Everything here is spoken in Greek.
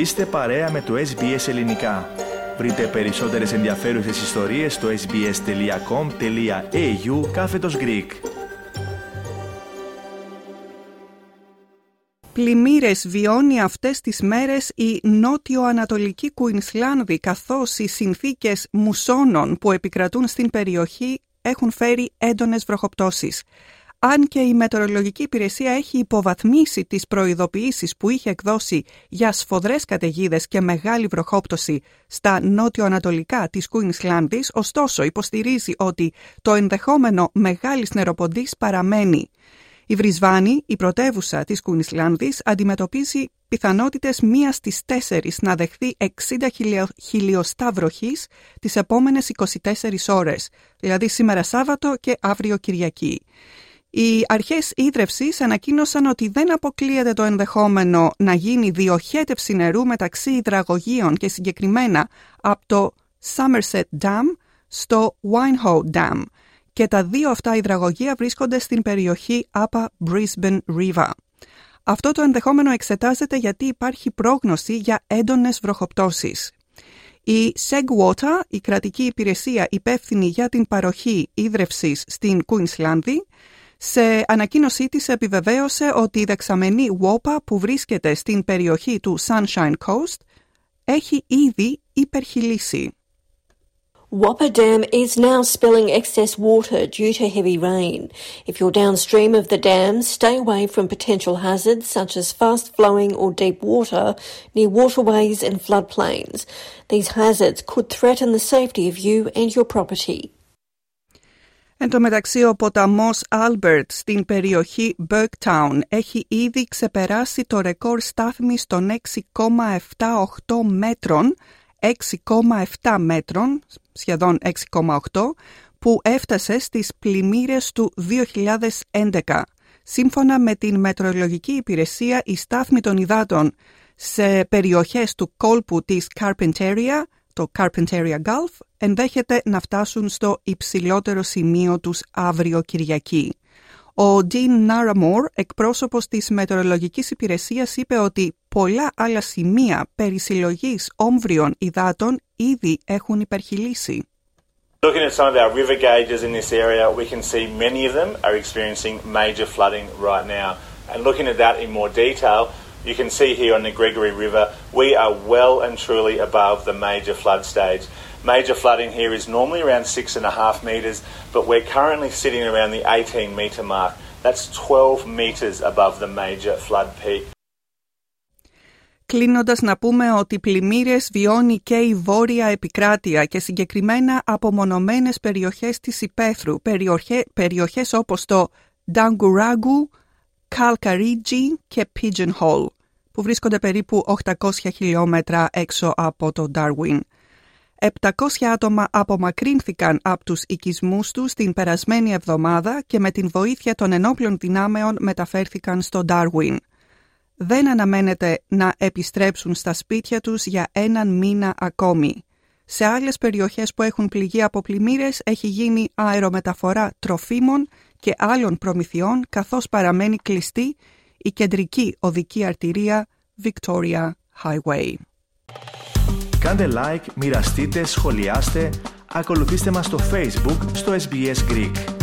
Είστε παρέα με το SBS Ελληνικά. Βρείτε περισσότερες ενδιαφέρουσες ιστορίες στο sbs.com.au κάθετος Greek. Πλημμύρες βιώνει αυτές τις μέρες η νότιο-ανατολική Κουινσλάνδη καθώς οι συνθήκες μουσώνων που επικρατούν στην περιοχή έχουν φέρει έντονες βροχοπτώσεις αν και η Μετεωρολογική Υπηρεσία έχει υποβαθμίσει τις προειδοποιήσεις που είχε εκδώσει για σφοδρές καταιγίδες και μεγάλη βροχόπτωση στα νότιο-ανατολικά της Κουίνσλάνδης, ωστόσο υποστηρίζει ότι το ενδεχόμενο μεγάλης νεροποντής παραμένει. Η Βρισβάνη, η πρωτεύουσα της Κουίνσλάνδης, αντιμετωπίζει πιθανότητες μίας στις τέσσερις να δεχθεί 60 χιλιοστά βροχής τις επόμενες 24 ώρες, δηλαδή σήμερα Σάββατο και αύριο Κυριακή. Οι αρχές ίδρευσης ανακοίνωσαν ότι δεν αποκλείεται το ενδεχόμενο να γίνει διοχέτευση νερού μεταξύ υδραγωγείων και συγκεκριμένα από το Somerset Dam στο Winehoe Dam και τα δύο αυτά υδραγωγεία βρίσκονται στην περιοχή Upper Brisbane River. Αυτό το ενδεχόμενο εξετάζεται γιατί υπάρχει πρόγνωση για έντονες βροχοπτώσεις. Η Segwater, η κρατική υπηρεσία υπεύθυνη για την παροχή ίδρευσης στην Κουινσλάνδη, σε ανακοίνωσή της επιβεβαίωσε ότι η δεξαμενή WOPA που βρίσκεται στην περιοχή του Sunshine Coast έχει ήδη υπερχιλήσει. Whopper Dam is now spilling excess water due to heavy rain. If you're downstream of the dam, stay away from potential hazards such as fast flowing or deep water near waterways and floodplains. These hazards could threaten the safety of you and your property. Εν τω μεταξύ ο ποταμός Albert στην περιοχή Burketown έχει ήδη ξεπεράσει το ρεκόρ στάθμης των 6,78 μέτρων, 6,7 μέτρων, σχεδόν 6,8, που έφτασε στις πλημμύρες του 2011. Σύμφωνα με την Μετρολογική Υπηρεσία, η στάθμη των υδάτων σε περιοχές του κόλπου της Carpentaria το Carpentaria Gulf ενδέχεται να φτάσουν στο υψηλότερο σημείο τους αύριο Κυριακή. Ο Dean Naramore, εκπρόσωπος της Μετεωρολογικής Υπηρεσίας, είπε ότι πολλά άλλα σημεία περί συλλογής όμβριων υδάτων ήδη έχουν υπερχιλήσει. Looking at some of our river gauges in this area, we can see many of them are experiencing major flooding right now. And looking at that in more detail, You can see here on the Gregory River, we are well and truly above the major flood stage. Major flooding here is normally around six and a half metres, but we're currently sitting around the 18 metre mark. That's 12 metres above the major flood peak. Κλείνοντας να πούμε ότι πλημμύρες βιώνει και η βόρεια επικράτεια και συγκεκριμένα απομονωμένες περιοχές της υπαίθρου, περιοχές, περιοχές όπως το Νταγκουράγκου, Καλκαρίτζι και Pigeonhole, που βρίσκονται περίπου 800 χιλιόμετρα έξω από το Darwin. 700 άτομα απομακρύνθηκαν από τους οικισμούς τους την περασμένη εβδομάδα και με την βοήθεια των ενόπλων δυνάμεων μεταφέρθηκαν στο Darwin. Δεν αναμένεται να επιστρέψουν στα σπίτια τους για έναν μήνα ακόμη. Σε άλλες περιοχές που έχουν πληγεί από πλημμύρες έχει γίνει αερομεταφορά τροφίμων και άλλων προμηθειών καθώς παραμένει κλειστή η κεντρική οδική αρτηρία Victoria Highway. Κάντε like, μοιραστείτε, σχολιάστε, ακολουθήστε μας στο Facebook στο SBS Greek.